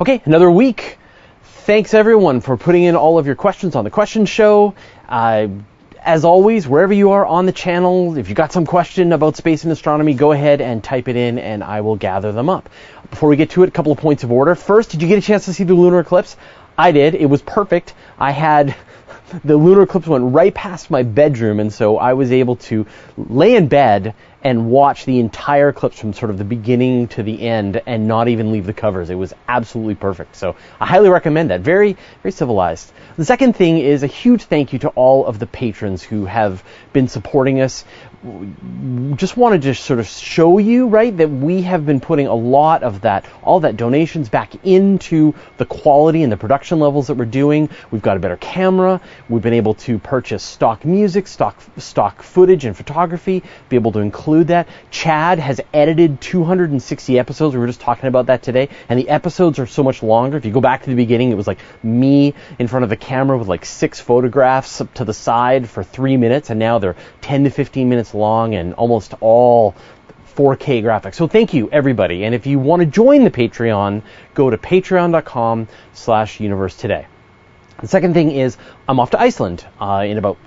Okay, another week. Thanks everyone for putting in all of your questions on the question show. Uh, as always, wherever you are on the channel, if you got some question about space and astronomy, go ahead and type it in and I will gather them up. Before we get to it, a couple of points of order. First, did you get a chance to see the lunar eclipse? I did. It was perfect. I had the lunar eclipse went right past my bedroom, and so I was able to lay in bed and watch the entire eclipse from sort of the beginning to the end and not even leave the covers. It was absolutely perfect. So I highly recommend that. Very, very civilized. The second thing is a huge thank you to all of the patrons who have been supporting us just wanted to sort of show you, right, that we have been putting a lot of that, all that donations back into the quality and the production levels that we're doing. We've got a better camera. We've been able to purchase stock music, stock stock footage and photography, be able to include that. Chad has edited 260 episodes. We were just talking about that today, and the episodes are so much longer. If you go back to the beginning, it was like me in front of the camera with like six photographs up to the side for three minutes, and now they're 10 to 15 minutes long and almost all 4K graphics. So thank you everybody. And if you want to join the Patreon, go to patreon.com slash universe today. The second thing is I'm off to Iceland uh, in about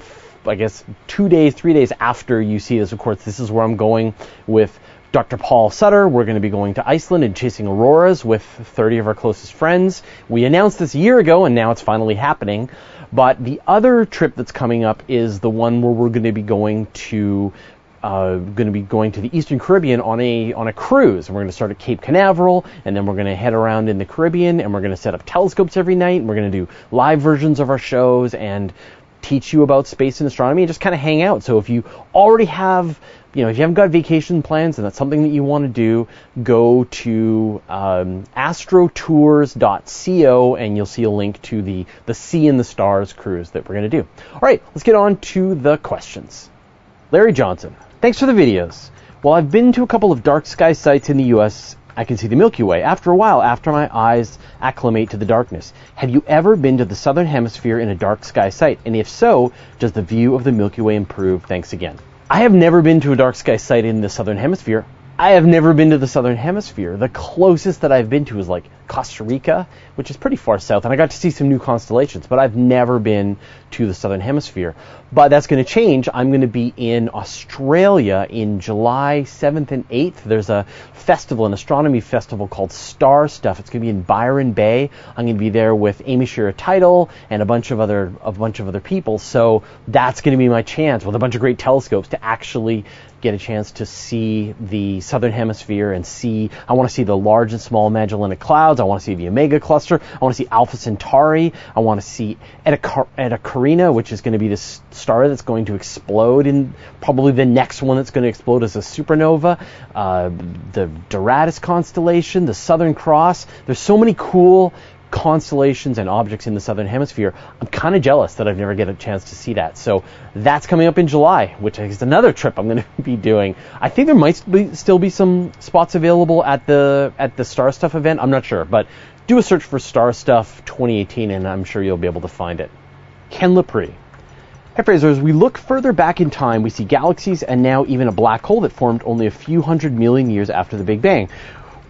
I guess two days, three days after you see this. Of course, this is where I'm going with Dr. Paul Sutter. We're going to be going to Iceland and chasing auroras with 30 of our closest friends. We announced this a year ago, and now it's finally happening. But the other trip that's coming up is the one where we're going to be going to uh, going to be going to the Eastern Caribbean on a on a cruise. And We're going to start at Cape Canaveral, and then we're going to head around in the Caribbean, and we're going to set up telescopes every night. And we're going to do live versions of our shows and teach you about space and astronomy, and just kind of hang out. So if you already have you know, if you haven't got vacation plans and that's something that you want to do, go to um, astrotours.co and you'll see a link to the, the Sea and the Stars cruise that we're going to do. All right, let's get on to the questions. Larry Johnson, thanks for the videos. Well, I've been to a couple of dark sky sites in the U.S. I can see the Milky Way after a while, after my eyes acclimate to the darkness. Have you ever been to the southern hemisphere in a dark sky site? And if so, does the view of the Milky Way improve? Thanks again. I have never been to a dark sky site in the southern hemisphere. I have never been to the southern hemisphere. The closest that I've been to is like Costa Rica, which is pretty far south, and I got to see some new constellations, but I've never been to the southern hemisphere. But that's going to change. I'm going to be in Australia in July 7th and 8th. There's a festival, an astronomy festival called Star Stuff. It's going to be in Byron Bay. I'm going to be there with Amy Shira Teitel and a bunch of other a bunch of other people. So that's going to be my chance with a bunch of great telescopes to actually get a chance to see the southern hemisphere and see. I want to see the large and small Magellanic Clouds. I want to see the Omega Cluster. I want to see Alpha Centauri. I want to see Eta, Carina, which is going to be this star that's going to explode in probably the next one that's going to explode as a supernova. Uh, the Doradus constellation, the Southern Cross. There's so many cool constellations and objects in the southern hemisphere. I'm kind of jealous that I've never get a chance to see that. So that's coming up in July, which is another trip I'm going to be doing. I think there might be, still be some spots available at the at the Star Stuff event. I'm not sure, but do a search for Star Stuff 2018, and I'm sure you'll be able to find it. Ken Lepre. Hey Fraser, as we look further back in time, we see galaxies and now even a black hole that formed only a few hundred million years after the Big Bang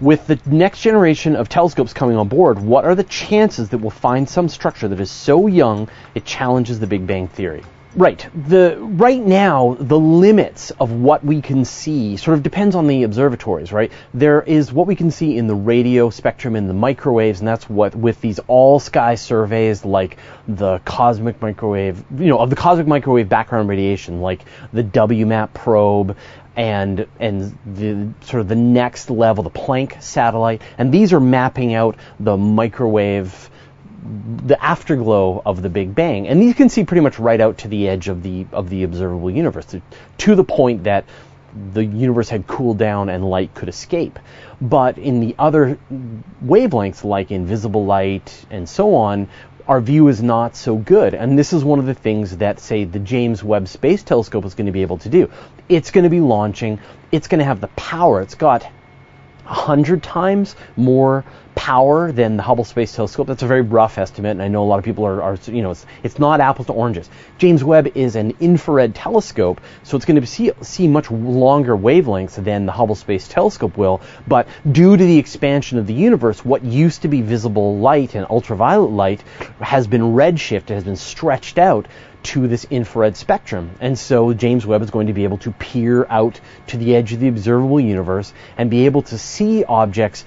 with the next generation of telescopes coming on board, what are the chances that we'll find some structure that is so young it challenges the Big Bang Theory? Right. The right now the limits of what we can see sort of depends on the observatories, right? There is what we can see in the radio spectrum and the microwaves, and that's what with these all sky surveys like the cosmic microwave, you know, of the cosmic microwave background radiation, like the WMAP probe and and the sort of the next level, the Planck satellite, and these are mapping out the microwave, the afterglow of the Big Bang, and you can see pretty much right out to the edge of the of the observable universe, to the point that the universe had cooled down and light could escape. But in the other wavelengths, like invisible light and so on, our view is not so good. And this is one of the things that, say, the James Webb Space Telescope is going to be able to do. It's going to be launching, it's going to have the power, it's got 100 times more power than the Hubble Space Telescope. That's a very rough estimate, and I know a lot of people are, are you know, it's, it's, not apples to oranges. James Webb is an infrared telescope, so it's going to see, see much longer wavelengths than the Hubble Space Telescope will, but due to the expansion of the universe, what used to be visible light and ultraviolet light has been redshifted, has been stretched out to this infrared spectrum. And so James Webb is going to be able to peer out to the edge of the observable universe and be able to see objects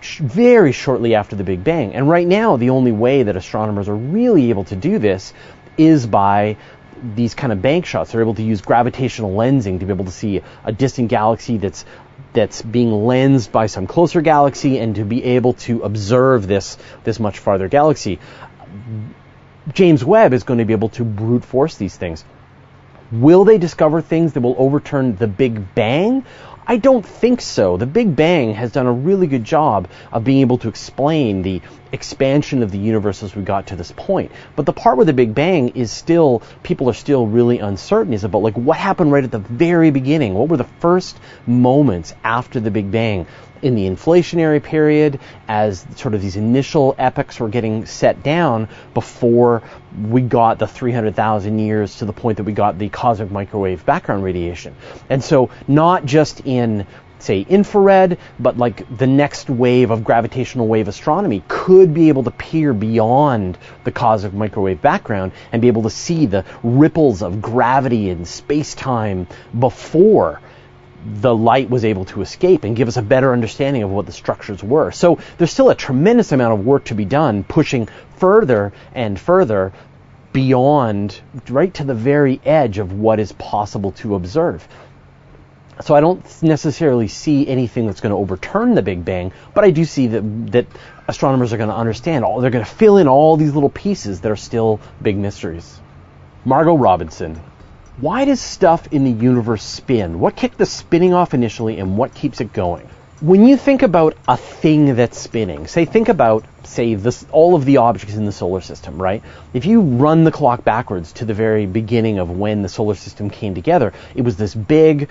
very shortly after the Big Bang. And right now, the only way that astronomers are really able to do this is by these kind of bank shots. They're able to use gravitational lensing to be able to see a distant galaxy that's that's being lensed by some closer galaxy and to be able to observe this this much farther galaxy. James Webb is going to be able to brute force these things. Will they discover things that will overturn the Big Bang? I don't think so. The Big Bang has done a really good job of being able to explain the expansion of the universe as we got to this point. But the part where the Big Bang is still, people are still really uncertain is about like what happened right at the very beginning. What were the first moments after the Big Bang? In the inflationary period as sort of these initial epochs were getting set down before we got the 300,000 years to the point that we got the cosmic microwave background radiation. And so not just in say infrared, but like the next wave of gravitational wave astronomy could be able to peer beyond the cosmic microwave background and be able to see the ripples of gravity in space time before the light was able to escape and give us a better understanding of what the structures were. So there's still a tremendous amount of work to be done, pushing further and further beyond, right to the very edge of what is possible to observe. So I don't necessarily see anything that's going to overturn the Big Bang, but I do see that that astronomers are going to understand all. They're going to fill in all these little pieces that are still big mysteries. Margot Robinson, why does stuff in the universe spin? What kicked the spinning off initially and what keeps it going? When you think about a thing that's spinning, say think about say this all of the objects in the solar system, right? If you run the clock backwards to the very beginning of when the solar system came together, it was this big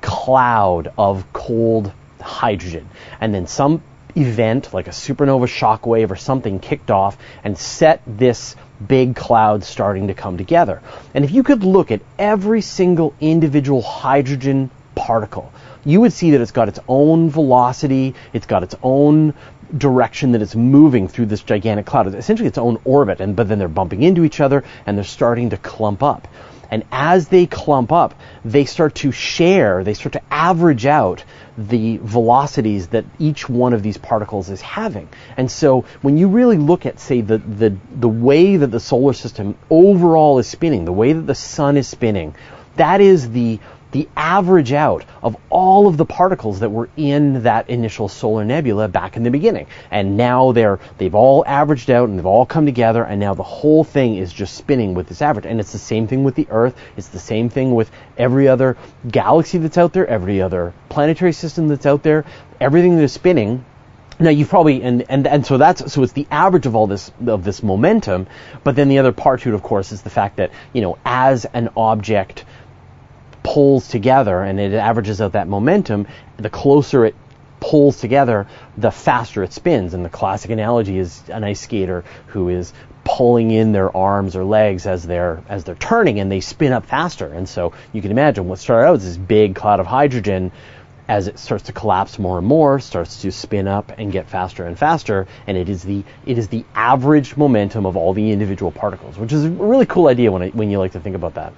cloud of cold hydrogen. And then some event like a supernova shockwave or something kicked off and set this big clouds starting to come together. And if you could look at every single individual hydrogen particle, you would see that it's got its own velocity, it's got its own direction that it's moving through this gigantic cloud. It's essentially its own orbit, and but then they're bumping into each other and they're starting to clump up. And as they clump up, they start to share, they start to average out the velocities that each one of these particles is having. And so when you really look at, say, the, the, the way that the solar system overall is spinning, the way that the sun is spinning, that is the the average out of all of the particles that were in that initial solar nebula back in the beginning. And now they're, they've all averaged out and they've all come together and now the whole thing is just spinning with this average. And it's the same thing with the Earth. It's the same thing with every other galaxy that's out there, every other planetary system that's out there. Everything that is spinning now you've probably and, and and so that's so it's the average of all this of this momentum, but then the other part to it, of course, is the fact that you know as an object pulls together and it averages out that momentum, the closer it pulls together, the faster it spins. And the classic analogy is an ice skater who is pulling in their arms or legs as they're as they're turning and they spin up faster. And so you can imagine what started out as this big cloud of hydrogen as it starts to collapse more and more, starts to spin up and get faster and faster, and it is the it is the average momentum of all the individual particles, which is a really cool idea when when you like to think about that.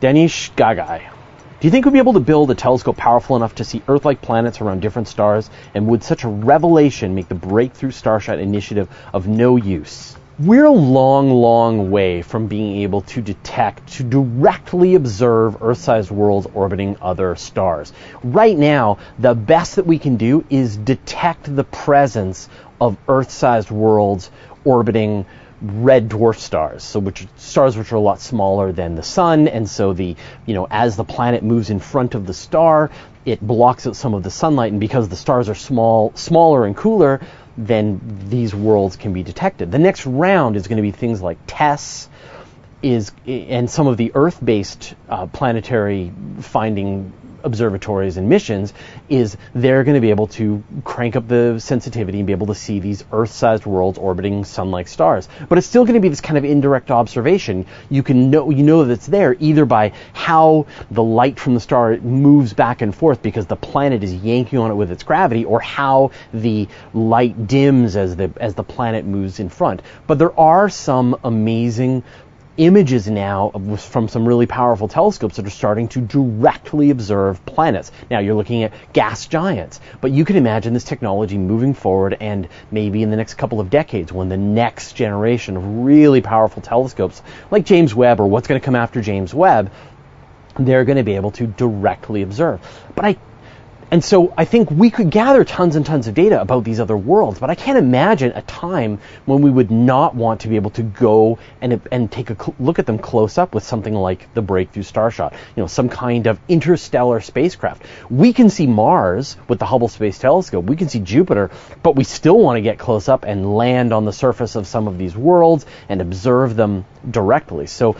Danish Gagai. Do you think we'd be able to build a telescope powerful enough to see Earth-like planets around different stars? And would such a revelation make the Breakthrough Starshot initiative of no use? We're a long, long way from being able to detect, to directly observe Earth-sized worlds orbiting other stars. Right now, the best that we can do is detect the presence of Earth-sized worlds orbiting red dwarf stars, so which stars which are a lot smaller than the sun, and so the you know as the planet moves in front of the star, it blocks out some of the sunlight, and because the stars are small, smaller and cooler, then these worlds can be detected. The next round is going to be things like TESS, is and some of the Earth-based uh, planetary finding observatories and missions is they're going to be able to crank up the sensitivity and be able to see these Earth-sized worlds orbiting sun-like stars. But it's still going to be this kind of indirect observation. You can know you know that it's there either by how the light from the star moves back and forth because the planet is yanking on it with its gravity, or how the light dims as the as the planet moves in front. But there are some amazing images now from some really powerful telescopes that are starting to directly observe planets. Now you're looking at gas giants, but you can imagine this technology moving forward and maybe in the next couple of decades when the next generation of really powerful telescopes like James Webb or what's going to come after James Webb they're going to be able to directly observe. But I and so I think we could gather tons and tons of data about these other worlds, but I can't imagine a time when we would not want to be able to go and, and take a cl- look at them close up with something like the Breakthrough Starshot, you know, some kind of interstellar spacecraft. We can see Mars with the Hubble Space Telescope, we can see Jupiter, but we still want to get close up and land on the surface of some of these worlds and observe them directly. So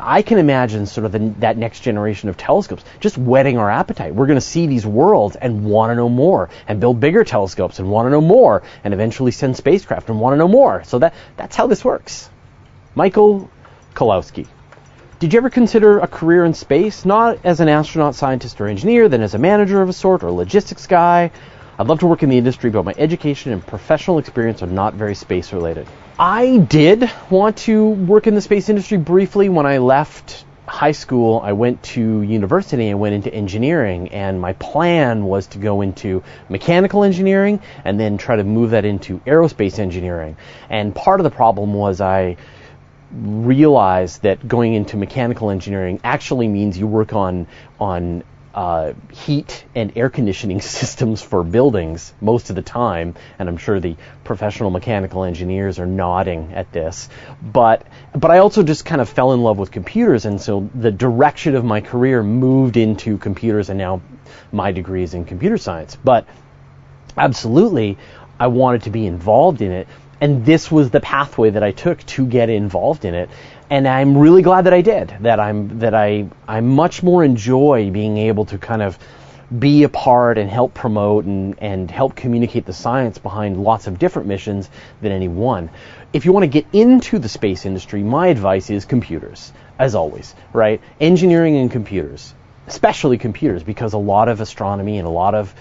I can imagine sort of the, that next generation of telescopes just whetting our appetite. We're going to see these worlds and want to know more, and build bigger telescopes and want to know more, and eventually send spacecraft and want to know more. So that that's how this works. Michael Kolowski. Did you ever consider a career in space, not as an astronaut, scientist, or engineer, then as a manager of a sort or a logistics guy? I'd love to work in the industry, but my education and professional experience are not very space related. I did want to work in the space industry briefly when I left high school. I went to university and went into engineering, and my plan was to go into mechanical engineering and then try to move that into aerospace engineering. And part of the problem was I realized that going into mechanical engineering actually means you work on on uh, heat and air conditioning systems for buildings most of the time, and I'm sure the professional mechanical engineers are nodding at this. But but I also just kind of fell in love with computers, and so the direction of my career moved into computers, and now my degree is in computer science. But absolutely, I wanted to be involved in it, and this was the pathway that I took to get involved in it and I'm really glad that I did. That I'm that I I much more enjoy being able to kind of be a part and help promote and, and help communicate the science behind lots of different missions than any one. If you want to get into the space industry, my advice is computers, as always, right? Engineering and computers especially computers, because a lot of astronomy and a lot of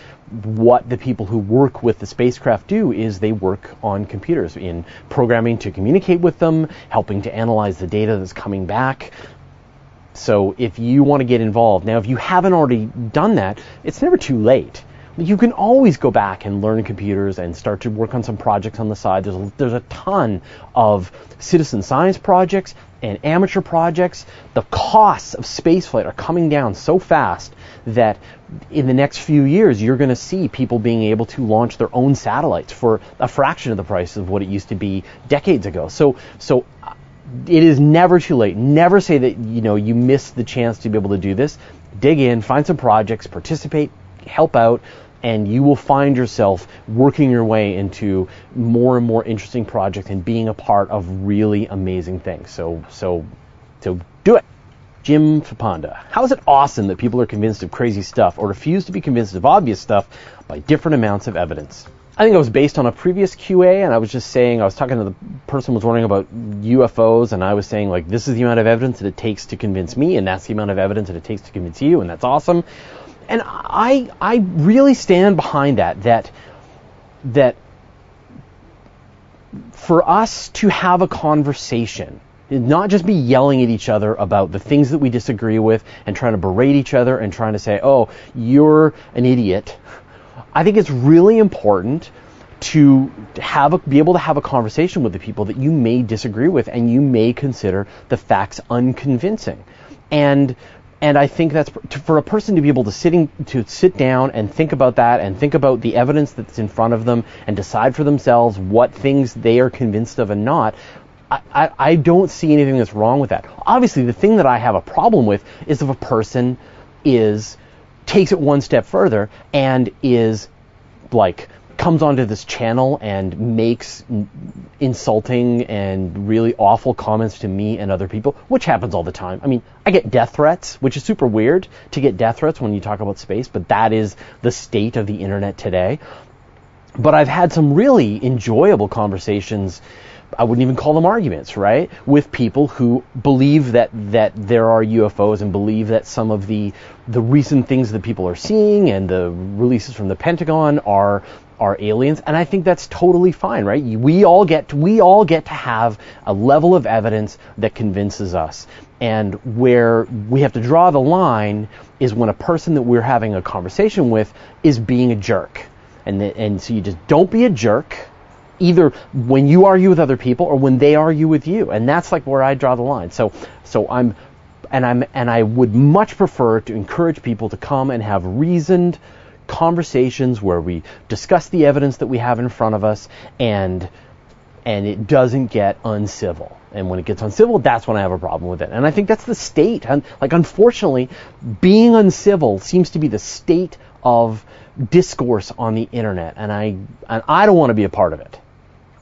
what the people who work with the spacecraft do is they work on computers in programming to communicate with them, helping to analyze the data that's coming back. So if you want to get involved, now if you haven't already done that, it's never too late. You can always go back and learn computers and start to work on some projects on the side. There's a, there's a ton of citizen science projects and amateur projects, the costs of spaceflight are coming down so fast that in the next few years you're going to see people being able to launch their own satellites for a fraction of the price of what it used to be decades ago. So so uh, it is never too late. Never say that you know you missed the chance to be able to do this. Dig in, find some projects, participate, help out and you will find yourself working your way into more and more interesting projects and being a part of really amazing things. So, so, so do it. Jim Faponda. How is it awesome that people are convinced of crazy stuff or refuse to be convinced of obvious stuff by different amounts of evidence? I think it was based on a previous QA, and I was just saying, I was talking to the person who was wondering about UFOs, and I was saying, like, this is the amount of evidence that it takes to convince me, and that's the amount of evidence that it takes to convince you, and that's awesome and I I really stand behind that that that for us to have a conversation not just be yelling at each other about the things that we disagree with and trying to berate each other and trying to say, "Oh, you're an idiot." I think it's really important to have a, be able to have a conversation with the people that you may disagree with and you may consider the facts unconvincing. And and I think that's for a person to be able to sitting to sit down and think about that and think about the evidence that's in front of them and decide for themselves what things they are convinced of and not. I, I, I don't see anything that's wrong with that. Obviously, the thing that I have a problem with is if a person is takes it one step further and is like comes onto this channel and makes insulting and really awful comments to me and other people, which happens all the time. I mean, I get death threats, which is super weird to get death threats when you talk about space, but that is the state of the internet today. But I've had some really enjoyable conversations I wouldn't even call them arguments, right? With people who believe that that there are UFOs and believe that some of the the recent things that people are seeing and the releases from the Pentagon are are aliens, and I think that's totally fine, right? We all get to, we all get to have a level of evidence that convinces us, and where we have to draw the line is when a person that we're having a conversation with is being a jerk, and the, and so you just don't be a jerk either when you argue with other people or when they argue with you. And that's like where I draw the line. So, so I'm, and I'm, and I would much prefer to encourage people to come and have reasoned conversations where we discuss the evidence that we have in front of us and, and it doesn't get uncivil. And when it gets uncivil, that's when I have a problem with it. And I think that's the state. And like, unfortunately, being uncivil seems to be the state of discourse on the internet. And I, and I don't want to be a part of it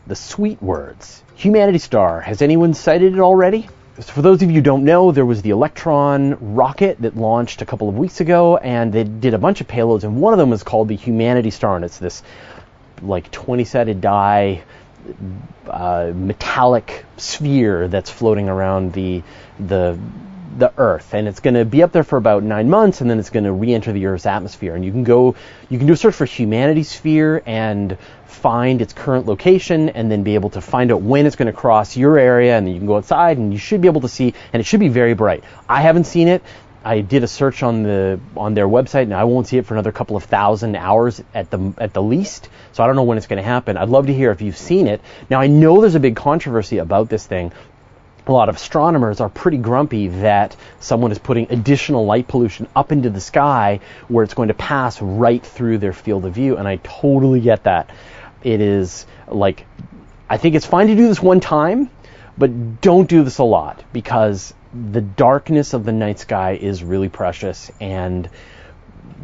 the sweet words. Humanity Star. Has anyone sighted it already? So for those of you who don't know, there was the Electron rocket that launched a couple of weeks ago, and they did a bunch of payloads, and one of them was called the Humanity Star, and it's this like 20-sided die uh, metallic sphere that's floating around the the the Earth, and it's going to be up there for about nine months, and then it's going to re-enter the Earth's atmosphere. And you can go, you can do a search for Humanity Sphere and find its current location, and then be able to find out when it's going to cross your area, and you can go outside, and you should be able to see, and it should be very bright. I haven't seen it. I did a search on the on their website, and I won't see it for another couple of thousand hours at the at the least. So I don't know when it's going to happen. I'd love to hear if you've seen it. Now I know there's a big controversy about this thing a lot of astronomers are pretty grumpy that someone is putting additional light pollution up into the sky where it's going to pass right through their field of view, and I totally get that. It is like, I think it's fine to do this one time, but don't do this a lot because the darkness of the night sky is really precious and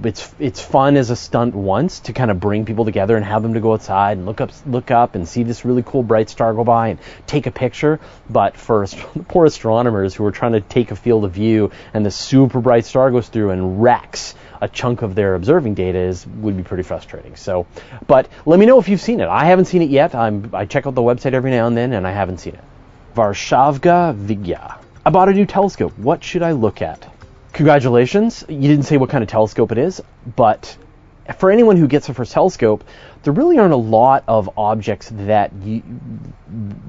it's it's fun as a stunt once to kind of bring people together and have them to go outside and look up look up and see this really cool bright star go by and take a picture. But for poor astronomers who are trying to take a field of view and the super bright star goes through and wrecks a chunk of their observing data is would be pretty frustrating. So, but let me know if you've seen it. I haven't seen it yet. I'm I check out the website every now and then and I haven't seen it. Varshavga Vigya. I bought a new telescope. What should I look at? Congratulations. You didn't say what kind of telescope it is, but for anyone who gets a first telescope, there really aren't a lot of objects that you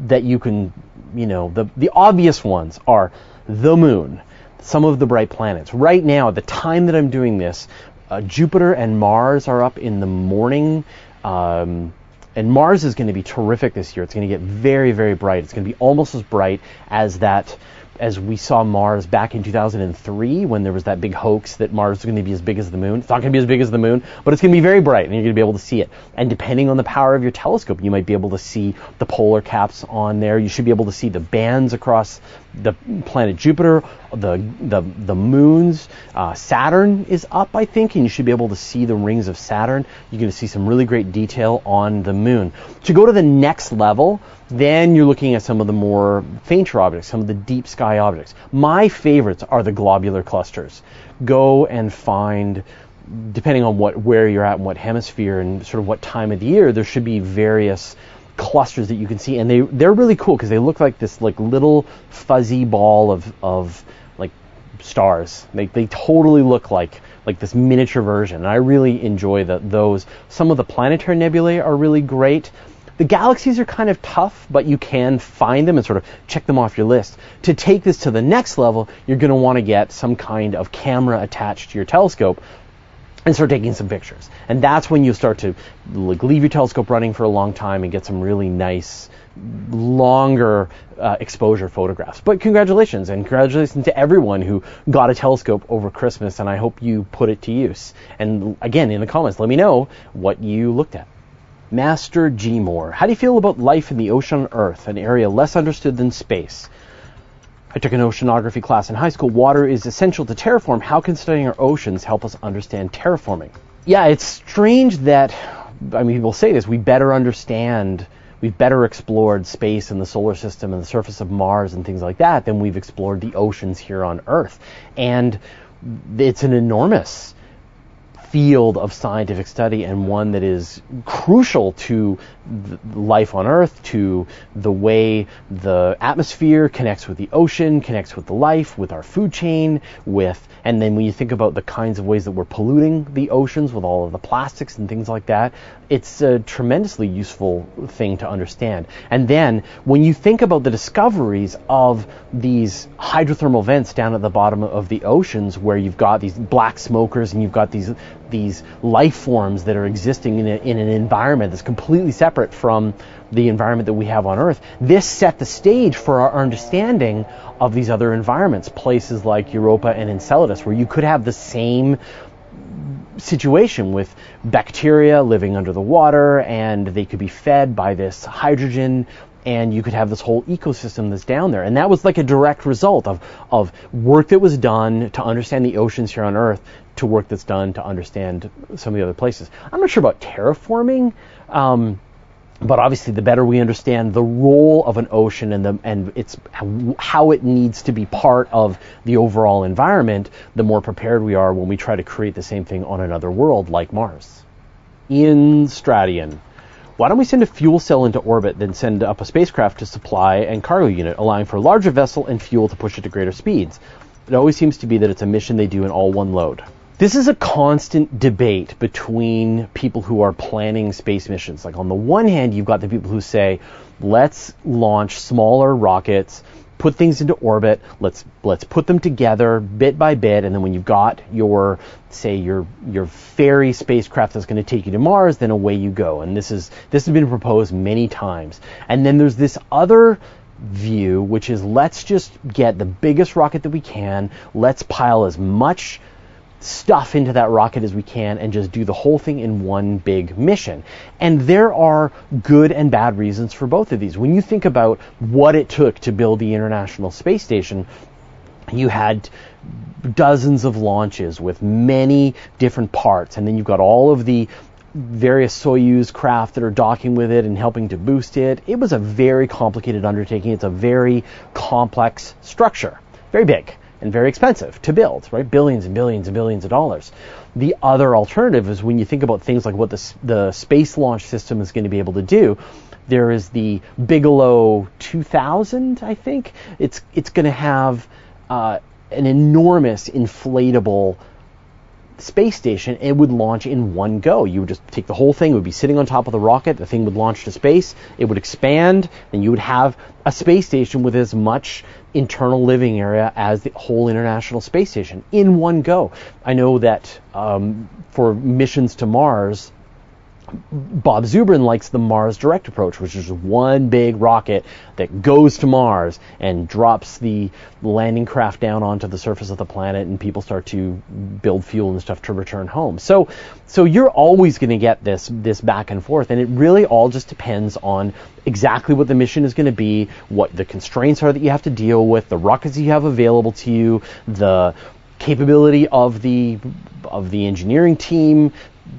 that you can, you know, the the obvious ones are the moon, some of the bright planets. Right now, at the time that I'm doing this, uh, Jupiter and Mars are up in the morning. Um, and Mars is going to be terrific this year. It's going to get very, very bright. It's going to be almost as bright as that as we saw Mars back in 2003 when there was that big hoax that Mars is going to be as big as the moon. It's not going to be as big as the moon, but it's going to be very bright and you're going to be able to see it. And depending on the power of your telescope, you might be able to see the polar caps on there. You should be able to see the bands across the planet Jupiter, the the the moons. Uh, Saturn is up, I think, and you should be able to see the rings of Saturn. You're going to see some really great detail on the moon. To go to the next level, then you're looking at some of the more fainter objects, some of the deep sky objects. My favorites are the globular clusters. Go and find depending on what where you're at and what hemisphere and sort of what time of the year, there should be various clusters that you can see, and they they're really cool because they look like this like little fuzzy ball of of like stars. They they totally look like like this miniature version, and I really enjoy the, those. Some of the planetary nebulae are really great. The galaxies are kind of tough, but you can find them and sort of check them off your list. To take this to the next level, you're going to want to get some kind of camera attached to your telescope and start taking some pictures. And that's when you start to like, leave your telescope running for a long time and get some really nice, longer uh, exposure photographs. But congratulations, and congratulations to everyone who got a telescope over Christmas, and I hope you put it to use. And again, in the comments, let me know what you looked at. Master G. Moore, how do you feel about life in the ocean on Earth, an area less understood than space? I took an oceanography class in high school. Water is essential to terraform. How can studying our oceans help us understand terraforming? Yeah, it's strange that I mean, people say this, we better understand, we've better explored space and the solar system and the surface of Mars and things like that than we've explored the oceans here on Earth. And it's an enormous field of scientific study and one that is crucial to life on Earth, to the way the atmosphere connects with the ocean, connects with the life, with our food chain, with, and then when you think about the kinds of ways that we're polluting the oceans with all of the plastics and things like that, it's a tremendously useful thing to understand. And then when you think about the discoveries of these hydrothermal vents down at the bottom of the oceans where you've got these black smokers and you've got these these life forms that are existing in, a, in an environment that's completely separate from the environment that we have on Earth. This set the stage for our understanding of these other environments, places like Europa and Enceladus, where you could have the same situation with bacteria living under the water and they could be fed by this hydrogen and you could have this whole ecosystem that's down there. And that was like a direct result of, of work that was done to understand the oceans here on Earth to work that's done to understand some of the other places. I'm not sure about terraforming. Um, but obviously, the better we understand the role of an ocean and the and its how it needs to be part of the overall environment, the more prepared we are when we try to create the same thing on another world like Mars. Ian Stradian. Why don't we send a fuel cell into orbit, then send up a spacecraft to supply and cargo unit, allowing for a larger vessel and fuel to push it to greater speeds? It always seems to be that it's a mission they do in all one load. This is a constant debate between people who are planning space missions. Like on the one hand, you've got the people who say, let's launch smaller rockets, put things into orbit, let's let's put them together bit by bit, and then when you've got your say your your ferry spacecraft that's going to take you to Mars, then away you go. And this is this has been proposed many times. And then there's this other view, which is let's just get the biggest rocket that we can, let's pile as much stuff into that rocket as we can and just do the whole thing in one big mission. And there are good and bad reasons for both of these. When you think about what it took to build the International Space Station, you had dozens of launches with many different parts, and then you've got all of the various Soyuz craft that are docking with it and helping to boost it. It was a very complicated undertaking. It's a very complex structure, very big and very expensive to build, right? Billions and billions and billions of dollars. The other alternative is when you think about things like what the, the space launch system is going to be able to do. There is the Bigelow 2000, I think. It's it's going to have uh, an enormous inflatable space station, it would launch in one go. You would just take the whole thing, it would be sitting on top of the rocket, the thing would launch to space, it would expand, and you would have a space station with as much internal living area as the whole International Space Station in one go. I know that um, for missions to Mars, Bob Zubrin likes the Mars Direct approach, which is one big rocket that goes to Mars and drops the landing craft down onto the surface of the planet, and people start to build fuel and stuff to return home. So, so you're always going to get this this back and forth, and it really all just depends on exactly what the mission is going to be, what the constraints are that you have to deal with, the rockets you have available to you, the capability of the of the engineering team,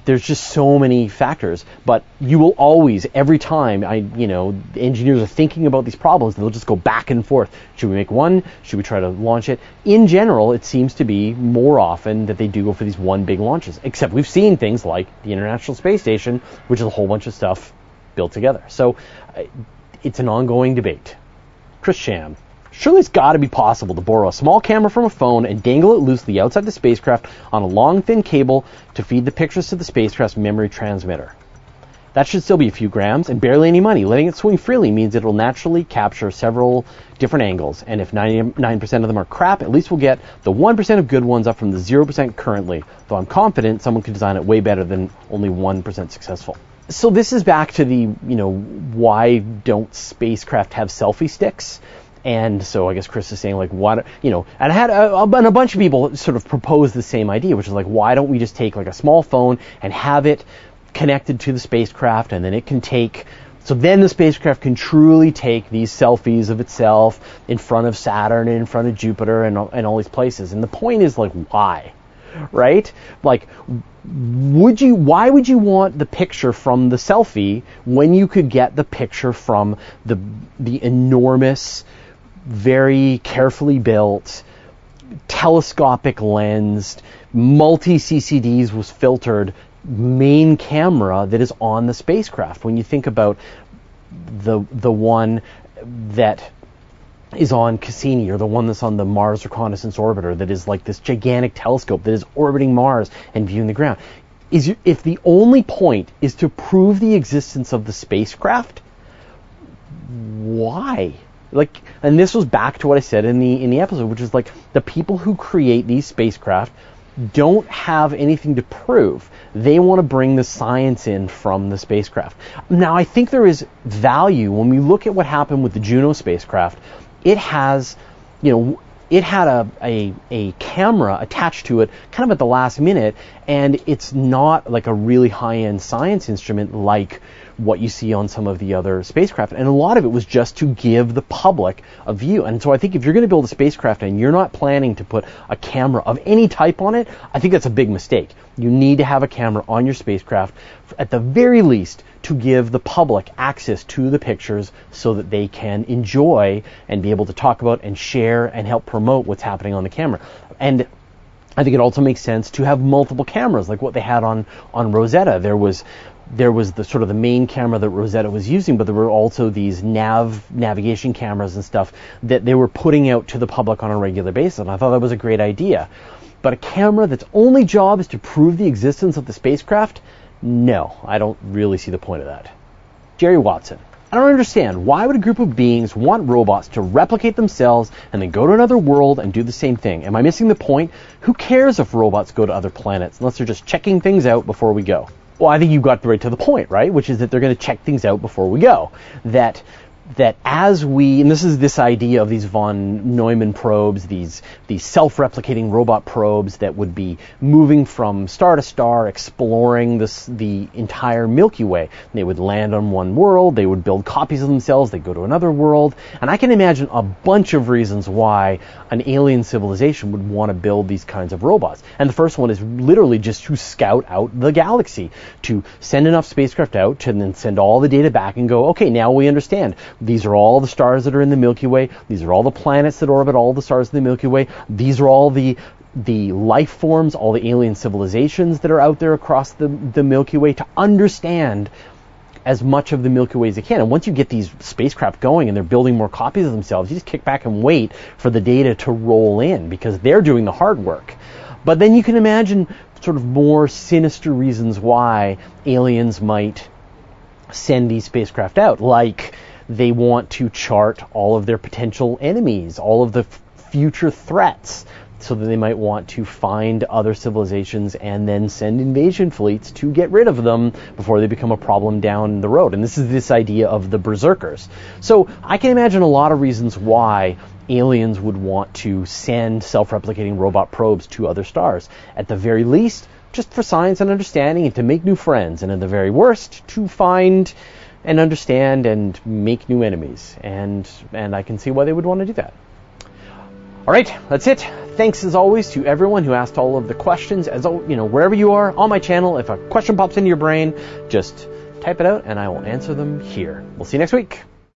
there's just so many factors, but you will always, every time I, you know, engineers are thinking about these problems, they'll just go back and forth. Should we make one? Should we try to launch it? In general, it seems to be more often that they do go for these one big launches. Except we've seen things like the International Space Station, which is a whole bunch of stuff built together. So uh, it's an ongoing debate. Chris Sham. Surely it's got to be possible to borrow a small camera from a phone and dangle it loosely outside the spacecraft on a long, thin cable to feed the pictures to the spacecraft's memory transmitter. That should still be a few grams and barely any money. Letting it swing freely means it will naturally capture several different angles. And if 99% of them are crap, at least we'll get the 1% of good ones up from the 0% currently. Though I'm confident someone could design it way better than only 1% successful. So this is back to the, you know, why don't spacecraft have selfie sticks? And so I guess Chris is saying like, what, you know, and I had a, and a bunch of people sort of propose the same idea, which is like, why don't we just take like a small phone and have it connected to the spacecraft, and then it can take. So then the spacecraft can truly take these selfies of itself in front of Saturn and in front of Jupiter and, and all these places. And the point is like, why? right? Like, would you, why would you want the picture from the selfie when you could get the picture from the, the enormous, very carefully built, telescopic lensed, multi CCDs was filtered main camera that is on the spacecraft. When you think about the the one that is on Cassini or the one that's on the Mars Reconnaissance Orbiter that is like this gigantic telescope that is orbiting Mars and viewing the ground. Is you, if the only point is to prove the existence of the spacecraft, why? Like, and this was back to what I said in the in the episode, which is like the people who create these spacecraft don't have anything to prove. They want to bring the science in from the spacecraft. Now, I think there is value when we look at what happened with the Juno spacecraft. It has, you know, it had a, a, a camera attached to it kind of at the last minute, and it's not like a really high end science instrument like what you see on some of the other spacecraft. And a lot of it was just to give the public a view. And so I think if you're going to build a spacecraft and you're not planning to put a camera of any type on it, I think that's a big mistake. You need to have a camera on your spacecraft at the very least to give the public access to the pictures so that they can enjoy and be able to talk about and share and help promote what's happening on the camera. And I think it also makes sense to have multiple cameras, like what they had on on Rosetta. There was there was the sort of the main camera that Rosetta was using, but there were also these nav navigation cameras and stuff that they were putting out to the public on a regular basis. And I thought that was a great idea. But a camera that's only job is to prove the existence of the spacecraft, no, I don't really see the point of that. Jerry Watson. I don't understand. Why would a group of beings want robots to replicate themselves and then go to another world and do the same thing? Am I missing the point? Who cares if robots go to other planets unless they're just checking things out before we go? Well, I think you got right to the point, right? Which is that they're going to check things out before we go. That that as we, and this is this idea of these von Neumann probes, these these self-replicating robot probes that would be moving from star to star, exploring this the entire Milky Way. They would land on one world, they would build copies of themselves, they'd go to another world, and I can imagine a bunch of reasons why an alien civilization would want to build these kinds of robots. And the first one is literally just to scout out the galaxy, to send enough spacecraft out, to then send all the data back and go, okay, now we understand these are all the stars that are in the Milky Way. These are all the planets that orbit all the stars in the Milky Way. These are all the the life forms, all the alien civilizations that are out there across the, the Milky Way to understand as much of the Milky Way as they can. And once you get these spacecraft going and they're building more copies of themselves, you just kick back and wait for the data to roll in because they're doing the hard work. But then you can imagine sort of more sinister reasons why aliens might send these spacecraft out, like they want to chart all of their potential enemies, all of the f- future threats, so that they might want to find other civilizations and then send invasion fleets to get rid of them before they become a problem down the road. And this is this idea of the berserkers. So I can imagine a lot of reasons why aliens would want to send self-replicating robot probes to other stars. At the very least, just for science and understanding and to make new friends, and at the very worst, to find and understand and make new enemies. And and I can see why they would want to do that. All right, that's it. Thanks as always to everyone who asked all of the questions. As you know, wherever you are on my channel, if a question pops into your brain, just type it out and I will answer them here. We'll see you next week.